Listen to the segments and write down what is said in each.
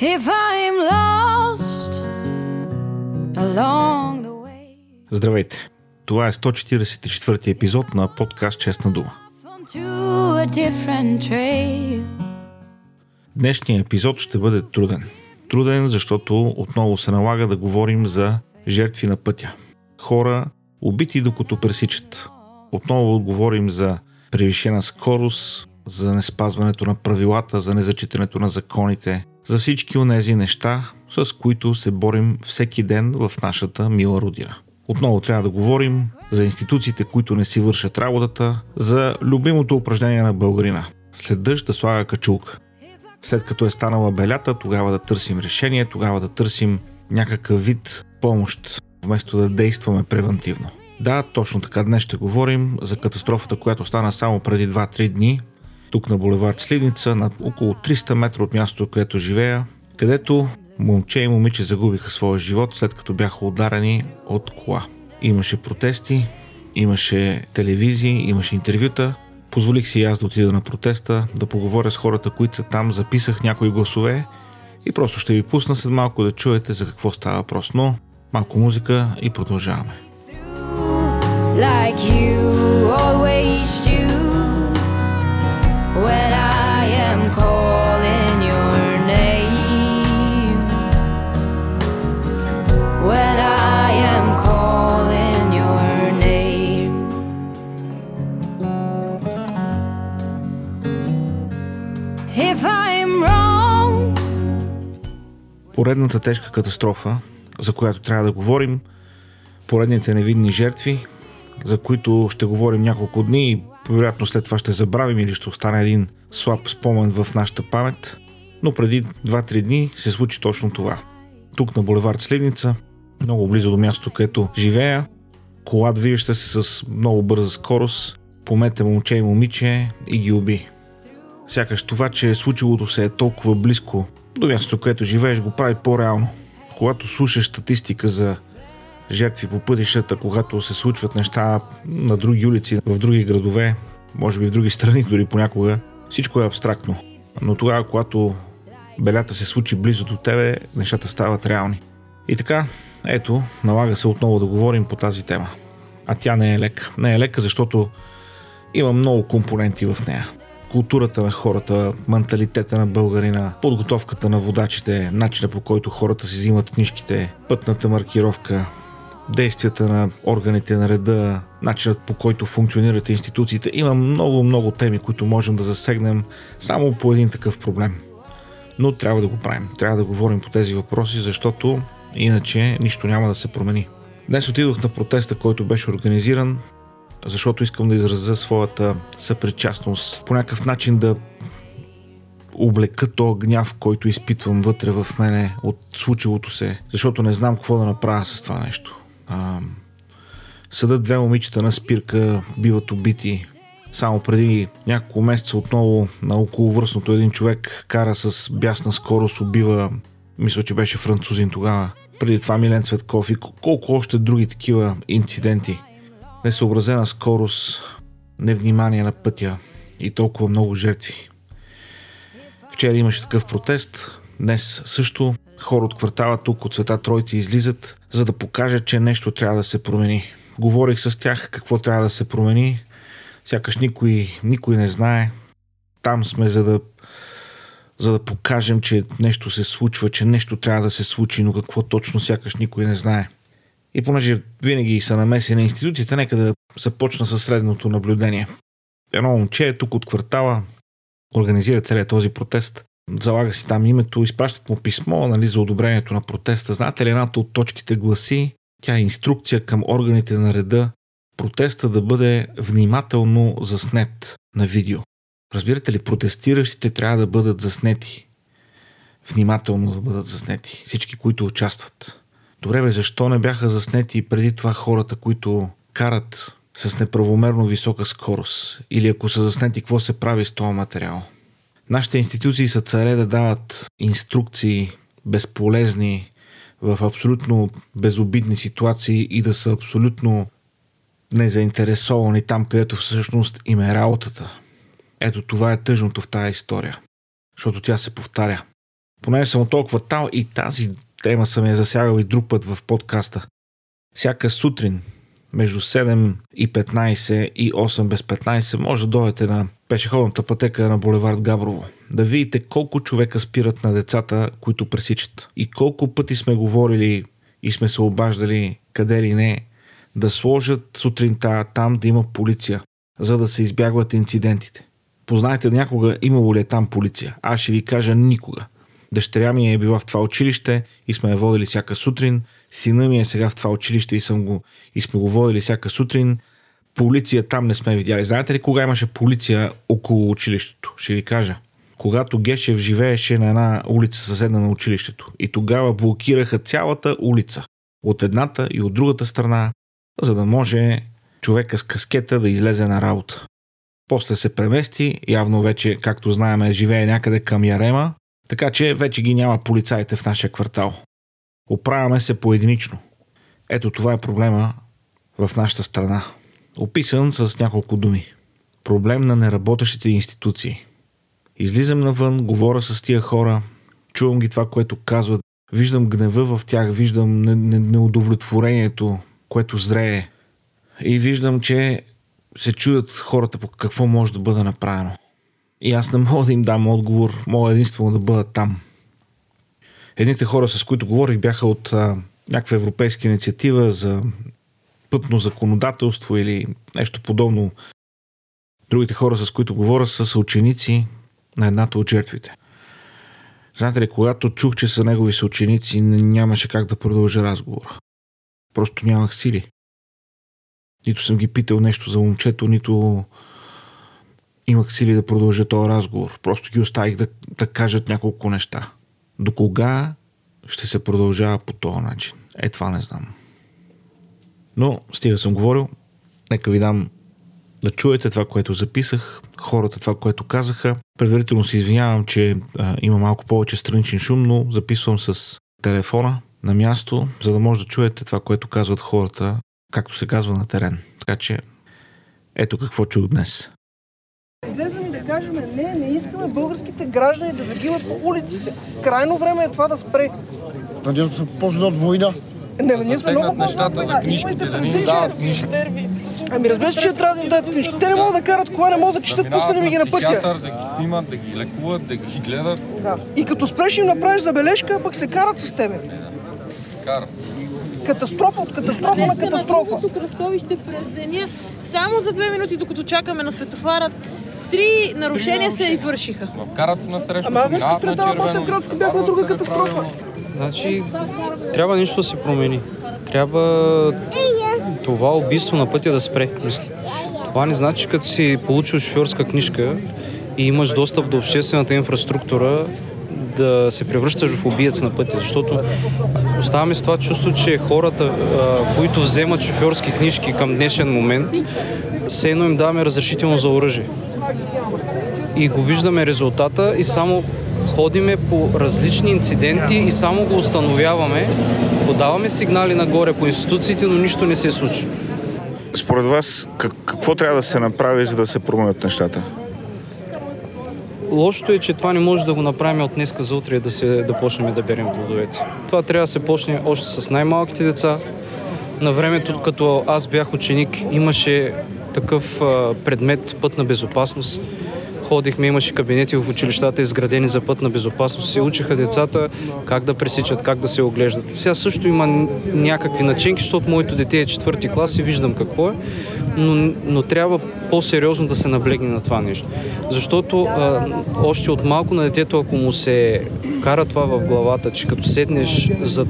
if I'm lost along the way. Здравейте! Това е 144 епизод на подкаст Честна дума. Днешният епизод ще бъде труден. Труден, защото отново се налага да говорим за жертви на пътя. Хора, убити докато пресичат. Отново говорим за превишена скорост, за неспазването на правилата, за незачитането на законите, за всички онези неща, с които се борим всеки ден в нашата мила родина. Отново трябва да говорим за институциите, които не си вършат работата, за любимото упражнение на българина. След дъжд да слага качулка. След като е станала белята, тогава да търсим решение, тогава да търсим някакъв вид помощ, вместо да действаме превентивно. Да, точно така днес ще говорим за катастрофата, която стана само преди 2-3 дни, тук на булевард Сливница, на около 300 метра от мястото, където живея, където момче и момиче загубиха своя живот след като бяха ударени от кола. Имаше протести, имаше телевизии, имаше интервюта. Позволих си аз да отида на протеста, да поговоря с хората, които са там, записах някои гласове и просто ще ви пусна след малко да чуете за какво става въпрос. Но малко музика и продължаваме. like you always do Поредната тежка катастрофа, за която трябва да говорим, поредните невинни жертви, за които ще говорим няколко дни и вероятно след това ще забравим или ще остане един слаб спомен в нашата памет. Но преди 2-3 дни се случи точно това. Тук на булевард Следница, много близо до мястото, където живея, кола движеща се с много бърза скорост, помете момче и момиче и ги уби. Сякаш това, че случилото се е толкова близко до мястото, където живееш, го прави по-реално. Когато слушаш статистика за жертви по пътищата, когато се случват неща на други улици, в други градове, може би в други страни, дори понякога, всичко е абстрактно. Но тогава, когато белята се случи близо до тебе, нещата стават реални. И така, ето, налага се отново да говорим по тази тема. А тя не е лека. Не е лека, защото има много компоненти в нея. Културата на хората, менталитета на българина, подготовката на водачите, начина по който хората си взимат книжките, пътната маркировка, действията на органите на реда, начинът по който функционират институциите. Има много, много теми, които можем да засегнем само по един такъв проблем. Но трябва да го правим. Трябва да говорим по тези въпроси, защото иначе нищо няма да се промени. Днес отидох на протеста, който беше организиран, защото искам да изразя своята съпричастност. По някакъв начин да облека то гняв, който изпитвам вътре в мене от случилото се, защото не знам какво да направя с това нещо. А, съдът две момичета на спирка биват убити. Само преди няколко месеца отново на околовръстното един човек кара с бясна скорост, убива, мисля, че беше французин тогава. Преди това Милен Цветков и колко още други такива инциденти. Несъобразена скорост, невнимание на пътя и толкова много жертви. Вчера имаше такъв протест, днес също хора от квартала тук от Света Тройци излизат, за да покажат, че нещо трябва да се промени. Говорих с тях какво трябва да се промени, сякаш никой, никой не знае. Там сме за да, за да покажем, че нещо се случва, че нещо трябва да се случи, но какво точно сякаш никой не знае. И понеже винаги са намеси на институциите, нека да започна със средното наблюдение. Едно момче е тук от квартала, организира целият този протест. Залага си там името, изпращат му писмо нали, за одобрението на протеста. Знаете ли, едната от точките гласи, тя е инструкция към органите на реда, протеста да бъде внимателно заснет на видео. Разбирате ли, протестиращите трябва да бъдат заснети. Внимателно да бъдат заснети. Всички, които участват. Добре, бе, защо не бяха заснети преди това хората, които карат с неправомерно висока скорост? Или ако са заснети, какво се прави с този материал? Нашите институции са царе да дават инструкции безполезни в абсолютно безобидни ситуации и да са абсолютно незаинтересовани там, където всъщност им е работата. Ето това е тъжното в тази история. Защото тя се повтаря. Понеже съм от този квартал и тази тема съм я засягал и друг път в подкаста. Всяка сутрин между 7 и 15 и 8 без 15 може да дойдете на пешеходната пътека на булевард Габрово. Да видите колко човека спират на децата, които пресичат. И колко пъти сме говорили и сме се обаждали къде ли не да сложат сутринта там да има полиция, за да се избягват инцидентите. Познайте някога имало ли е там полиция? Аз ще ви кажа никога. Дъщеря ми е била в това училище и сме я водили всяка сутрин. Сина ми е сега в това училище и, съм го, и сме го водили всяка сутрин. Полиция там не сме видяли. Знаете ли кога имаше полиция около училището? Ще ви кажа. Когато Гешев живееше на една улица съседна на училището. И тогава блокираха цялата улица. От едната и от другата страна, за да може човека с каскета да излезе на работа. После се премести, явно вече, както знаем, живее някъде към Ярема, така че вече ги няма полицаите в нашия квартал. Оправяме се поединично. Ето това е проблема в нашата страна. Описан с няколко думи. Проблем на неработещите институции. Излизам навън, говоря с тия хора, чувам ги това, което казват, виждам гнева в тях, виждам неудовлетворението, което зрее. И виждам, че се чудят хората по какво може да бъде направено. И аз не мога да им дам отговор, мога единствено да бъда там. Едните хора, с които говорих, бяха от а, някаква европейска инициатива за пътно законодателство или нещо подобно. Другите хора, с които говоря, са ученици на едната от жертвите. Знаете ли, когато чух, че са негови съученици, нямаше как да продължа разговора. Просто нямах сили. Нито съм ги питал нещо за момчето, нито имах сили да продължа този разговор. Просто ги оставих да, да кажат няколко неща. До кога ще се продължава по този начин? Е, това не знам. Но, стига съм говорил, нека ви дам да чуете това, което записах, хората това, което казаха. Предварително се извинявам, че а, има малко повече страничен шум, но записвам с телефона на място, за да може да чуете това, което казват хората, както се казва на терен. Така че, ето какво чух днес излезем и да кажем, не, не искаме българските граждани да загиват по улиците. Крайно време е това да спре. Надявам се почне от война. Не, да ние сме много нещата за книжките, да ни дават книжки. Ами разбира се, че трябва да им дадат книжки. Те не могат да карат кола, не могат да четат, да пуснем ги на пътя. Да ги снимат, да ги лекуват, да ги гледат. Да. И като спреш им направиш забележка, пък се карат с тебе. Карат. Катастрофа от катастрофа на катастрофа. Тук кръстовище през деня, само за две минути, докато чакаме на светофара, три нарушения се извършиха. Карат на срещу. Ама аз днес като трябва Ботев градски бях на друга катастрофа. Значи, трябва нещо да се промени. Трябва това убийство на пътя да спре. Това не значи, като си получил шофьорска книжка и имаш достъп до обществената инфраструктура, да се превръщаш в убиец на пътя, защото оставаме с това чувство, че хората, които вземат шофьорски книжки към днешен момент, все едно им даваме разрешително за оръжие. И го виждаме резултата и само ходиме по различни инциденти и само го установяваме, подаваме сигнали нагоре по институциите, но нищо не се случва. Според вас, какво трябва да се направи, за да се променят нещата? Лошото е, че това не може да го направим от днеска за утре да, се, да почнем да берем плодовете. Това трябва да се почне още с най-малките деца. На времето, като аз бях ученик, имаше такъв предмет пътна безопасност. Ходихме, имаше кабинети в училищата, изградени за пътна безопасност. Се учиха децата как да пресичат, как да се оглеждат. Сега също има някакви начинки, защото моето дете е четвърти клас и виждам какво е, но, но трябва по-сериозно да се наблегне на това нещо. Защото а, още от малко на детето, ако му се вкара това в главата, че като седнеш зад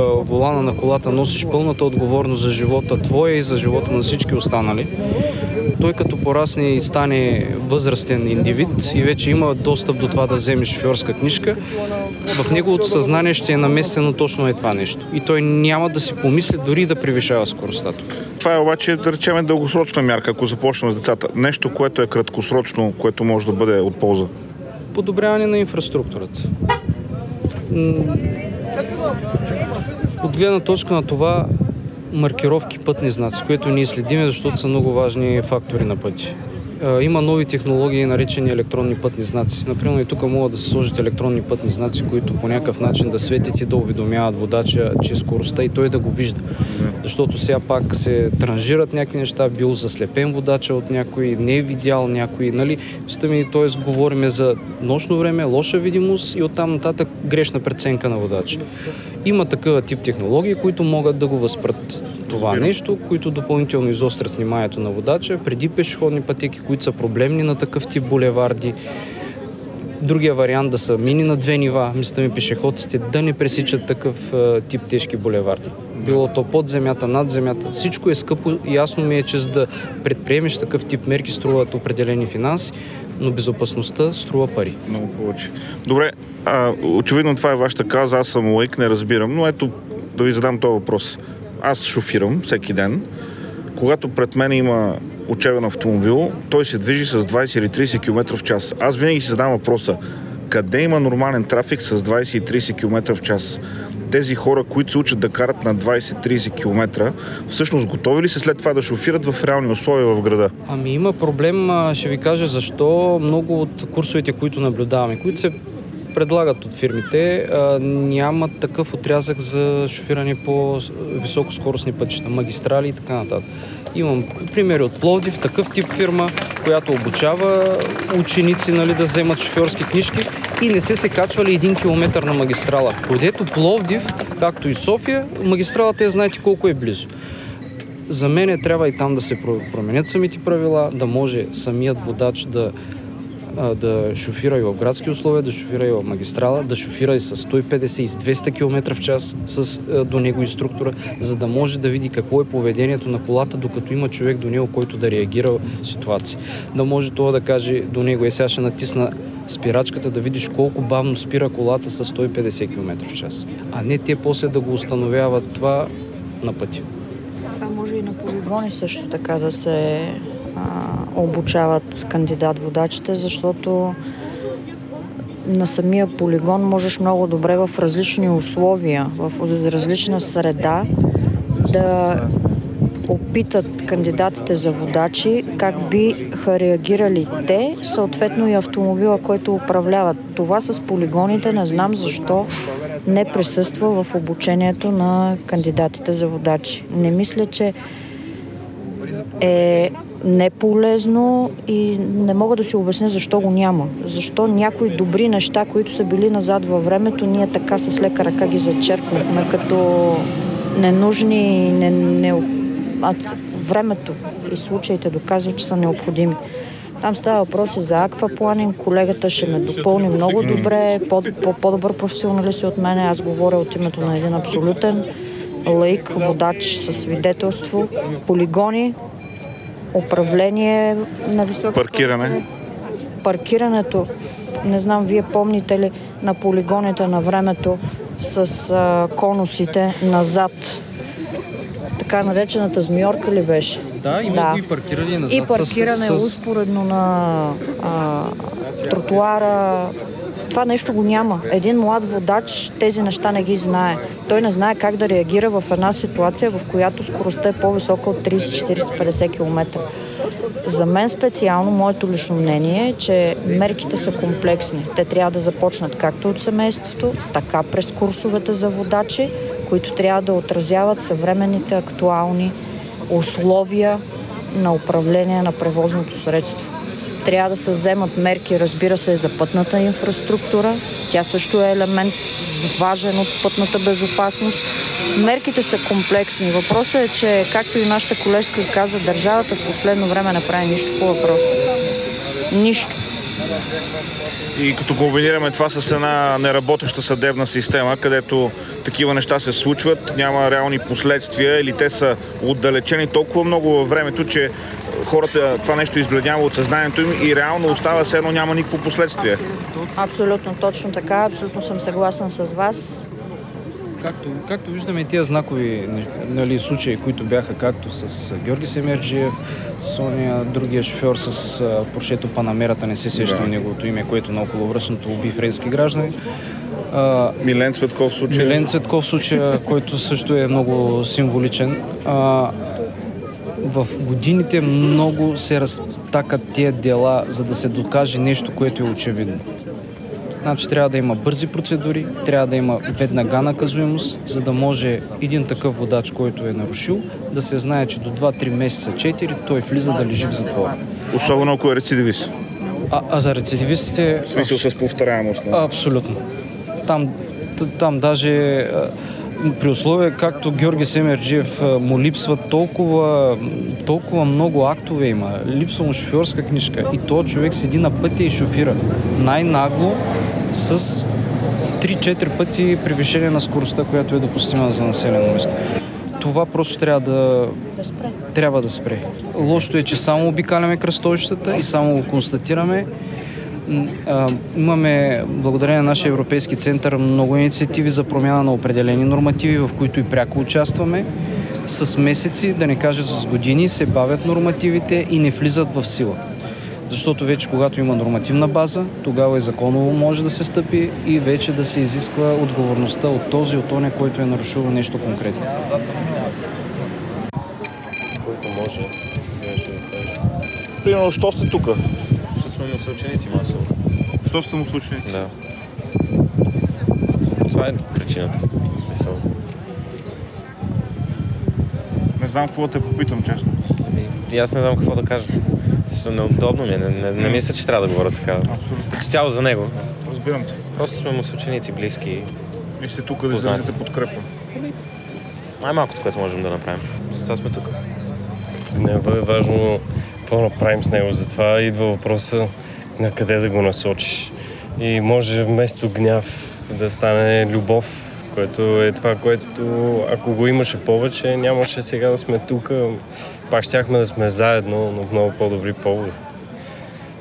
волана на колата носиш пълната отговорност за живота твоя и за живота на всички останали, той като порасне и стане възрастен индивид и вече има достъп до това да вземе шофьорска книжка, в неговото съзнание ще е наместено точно е това нещо. И той няма да си помисли дори да превишава скоростта тук. Това е обаче, да речем, дългосрочна мярка, ако започнем с децата. Нещо, което е краткосрочно, което може да бъде от полза. Подобряване на инфраструктурата. От гледна точка на това, маркировки, пътни знаци, което ние следиме, защото са много важни фактори на пъти. А, има нови технологии, наречени електронни пътни знаци. Например, и тук могат да се сложат електронни пътни знаци, които по някакъв начин да светят и да уведомяват водача, че е скоростта и той да го вижда. Защото сега пак се транжират някакви неща, бил заслепен водача от някой, не е видял някой, нали? Ми, т.е. говориме за нощно време, лоша видимост и оттам нататък грешна преценка на водача. Има такъв тип технологии, които могат да го възпрат това нещо, които допълнително изострят вниманието на водача преди пешеходни пътеки, които са проблемни на такъв тип булеварди. Другия вариант да са мини на две нива, мисля ми пешеходците да не пресичат такъв е, тип тежки булеварди. Било то под земята, над земята. Всичко е скъпо и ясно ми е, че за да предприемеш такъв тип мерки струват определени финанси, но безопасността струва пари. Много повече. Добре, а, очевидно това е вашата каза, аз съм лайк, не разбирам, но ето да ви задам този въпрос. Аз шофирам всеки ден. Когато пред мен има учебен автомобил, той се движи с 20 или 30 км в час. Аз винаги си задам въпроса, къде има нормален трафик с 20 и 30 км в час? Тези хора, които се учат да карат на 20-30 км, всъщност готови ли са след това да шофират в реални условия в града? Ами има проблем, ще ви кажа защо много от курсовете, които наблюдаваме, които се предлагат от фирмите, а, нямат такъв отрязък за шофиране по високоскоростни пътища, магистрали и така нататък. Имам примери от Пловдив, такъв тип фирма, която обучава ученици нали, да вземат шофьорски книжки и не се се качвали един километър на магистрала. Kodето Пловдив, както и София, магистралата е знаете колко е близо. За мен трябва и там да се про- променят самите правила, да може самият водач да, да шофира и в градски условия, да шофира и в магистрала, да шофира и с 150 и с 200 км в час с а, до него инструктора, за да може да види какво е поведението на колата, докато има човек до него, който да реагира в ситуации. Да може това да каже до него, е сега ще натисна спирачката, да видиш колко бавно спира колата с 150 км в час. А не те после да го установяват това на пътя. Това може и на полигони също така да се а, обучават кандидат-водачите, защото на самия полигон можеш много добре в различни условия, в различна среда да опитат кандидатите за водачи как биха реагирали те, съответно и автомобила, който управляват. Това с полигоните не знам защо не присъства в обучението на кандидатите за водачи. Не мисля, че е неполезно и не мога да си обясня защо го няма. Защо някои добри неща, които са били назад във времето, ние така с лека ръка ги зачеркнахме като ненужни и не, не, а времето и случаите доказват, че са необходими. Там става въпроси за аквапланинг. Колегата ще ме допълни много добре, по, по, по-добър професионалист от мене. Аз говоря от името на един абсолютен лаик, водач със свидетелство, полигони, управление на високи Паркиране. скорости. Паркирането, не знам, вие помните ли на полигоните на времето с а, конусите назад. Така наречената змиорка ли беше? Да, има Да. и паркиране назад И паркиране с, с, с... успоредно на а, тротуара. Това нещо го няма. Един млад водач тези неща не ги знае. Той не знае как да реагира в една ситуация, в която скоростта е по-висока от 30, 40, 50 км. За мен специално, моето лично мнение е, че мерките са комплексни. Те трябва да започнат както от семейството, така през курсовете за водачи, които трябва да отразяват съвременните актуални условия на управление на превозното средство. Трябва да се вземат мерки, разбира се, за пътната инфраструктура. Тя също е елемент важен от пътната безопасност. Мерките са комплексни. Въпросът е, че, както и нашата колежка каза, държавата в последно време не прави нищо по въпроса. Нищо. И като комбинираме това с една неработеща съдебна система, където такива неща се случват, няма реални последствия или те са отдалечени толкова много във времето, че хората това нещо избледнява от съзнанието им и реално остава се едно няма никакво последствие. Абсолютно точно така. Абсолютно съм съгласен с вас. Както, както виждаме тия знакови нали, случаи, които бяха както с Георги Семерджиев, Соня, другия шофьор с Поршето Панамерата, не се сещам Да. неговото име, което на околовръстното уби френски граждани. А, Милен Цветков случай. Милен Цветков случая, който също е много символичен. А, в годините много се разтакат тия дела, за да се докаже нещо, което е очевидно. Значи трябва да има бързи процедури, трябва да има веднага наказуемост, за да може един такъв водач, който е нарушил, да се знае, че до 2-3 месеца, 4 той влиза да лежи в затвора. Особено ако е рецидивист. А, а за рецидивистите... В смисъл с повторяемост. Абсолютно. Там, там даже а, при условие, както Георги Семерджиев му липсват толкова, толкова много актове има. Липсва му шофьорска книжка. И то човек седи на пътя и шофира. Най-нагло с 3-4 пъти превишение на скоростта, която е допустима за населено место. Това просто трябва да, Да спре. трябва да спре. Лошото е, че само обикаляме кръстовищата и само го констатираме. Имаме, благодарение на нашия Европейски център, много инициативи за промяна на определени нормативи, в които и пряко участваме. С месеци, да не кажа с години, се бавят нормативите и не влизат в сила. Защото вече когато има нормативна база, тогава и законово може да се стъпи и вече да се изисква отговорността от този, от оня, който е нарушил нещо конкретно. който може. Примерно, що сте тук? Ще сме му съученици масово. Що сте му случили? Да. Това е причината. В смисъл. Не знам какво да те попитам, честно. И аз не знам какво да кажа. Смисъл, Неудобно ми е. Не, не, не мисля, че трябва да говоря така. Абсолютно. Като цяло за него. Разбирам те. Просто сме му съученици, близки. И сте тук да изразите подкрепа. Най-малкото, което можем да направим. Затова сме тук. Не е важно какво направим с него. Затова идва въпроса на къде да го насочиш. И може вместо гняв да стане любов, което е това, което ако го имаше повече, нямаше сега да сме тук. Пак щяхме да сме заедно, но в много по-добри поводи.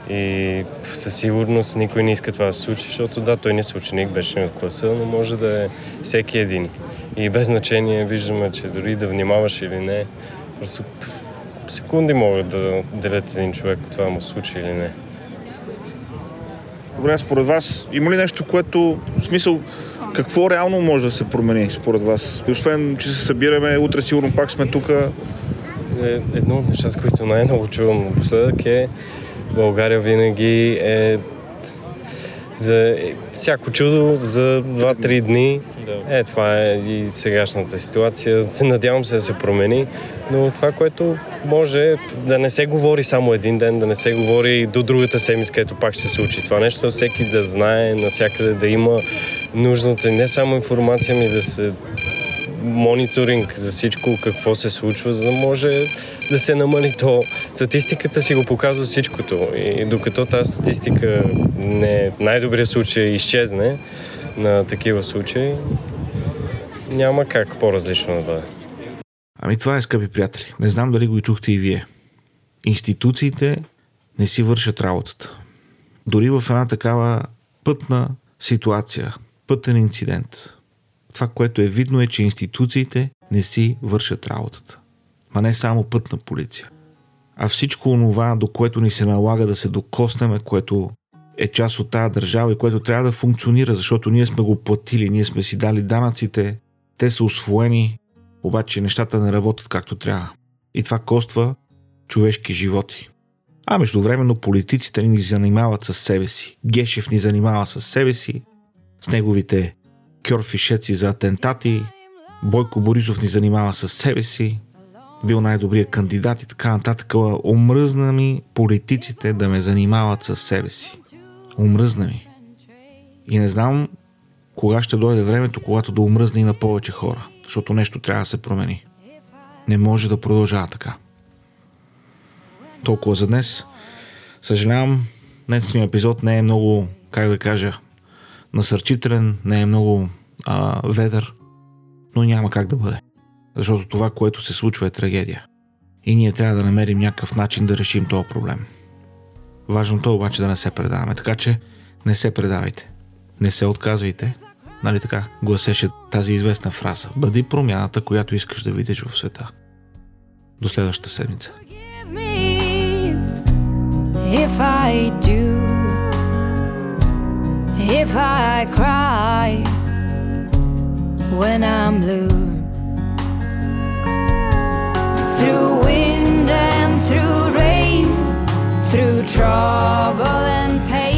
И със сигурност никой не иска това да се случи, защото да, той не е ученик, беше ми в класа, но може да е всеки един. И без значение виждаме, че дори да внимаваш или не, просто секунди могат да делят един човек, това му се случи или не. Добре, според вас, има ли нещо, което, в смисъл, какво реално може да се промени според вас? Освен, че се събираме, утре сигурно пак сме тук. Е, Едно от нещата, които най-много чувам напоследък е България винаги е за всяко чудо за 2-3 дни. Е, това е и сегашната ситуация. Надявам се да се промени, но това, което може да не се говори само един ден, да не се говори до другата седмица, където пак ще се случи това нещо, всеки да знае, навсякъде да има нужната не само информация, ми да се мониторинг за всичко какво се случва, за да може да се намали то. Статистиката си го показва всичкото и докато тази статистика не най-добрият случай изчезне на такива случаи, няма как по-различно да бъде. Ами това е, скъпи приятели. Не знам дали го и чухте и вие. Институциите не си вършат работата. Дори в една такава пътна ситуация, пътен инцидент, това, което е видно е, че институциите не си вършат работата. Ма не само пътна полиция, а всичко онова, до което ни се налага да се докоснеме, което е част от тази държава и което трябва да функционира, защото ние сме го платили, ние сме си дали данъците, те са освоени, обаче нещата не работят както трябва. И това коства човешки животи. А междувременно политиците ни занимават с себе си. Гешев ни занимава с себе си, с неговите кьорфишеци за атентати. Бойко Борисов ни занимава с себе си. Бил най-добрият кандидат и така нататък. Омръзна ми политиците да ме занимават с себе си. Омръзна ми. И не знам кога ще дойде времето, когато да омръзне и на повече хора. Защото нещо трябва да се промени. Не може да продължава така. Толкова за днес. Съжалявам, днесният епизод не е много, как да кажа, насърчителен, не е много а, ведър, но няма как да бъде. Защото това, което се случва е трагедия. И ние трябва да намерим някакъв начин да решим този проблем. Важното е обаче да не се предаваме, така че не се предавайте. Не се отказвайте. Нали така гласеше тази известна фраза. Бъди промяната, която искаш да видиш в света. До следващата седмица. If I do, if I cry when I'm blue. Through wind and through rain, through trouble and pain.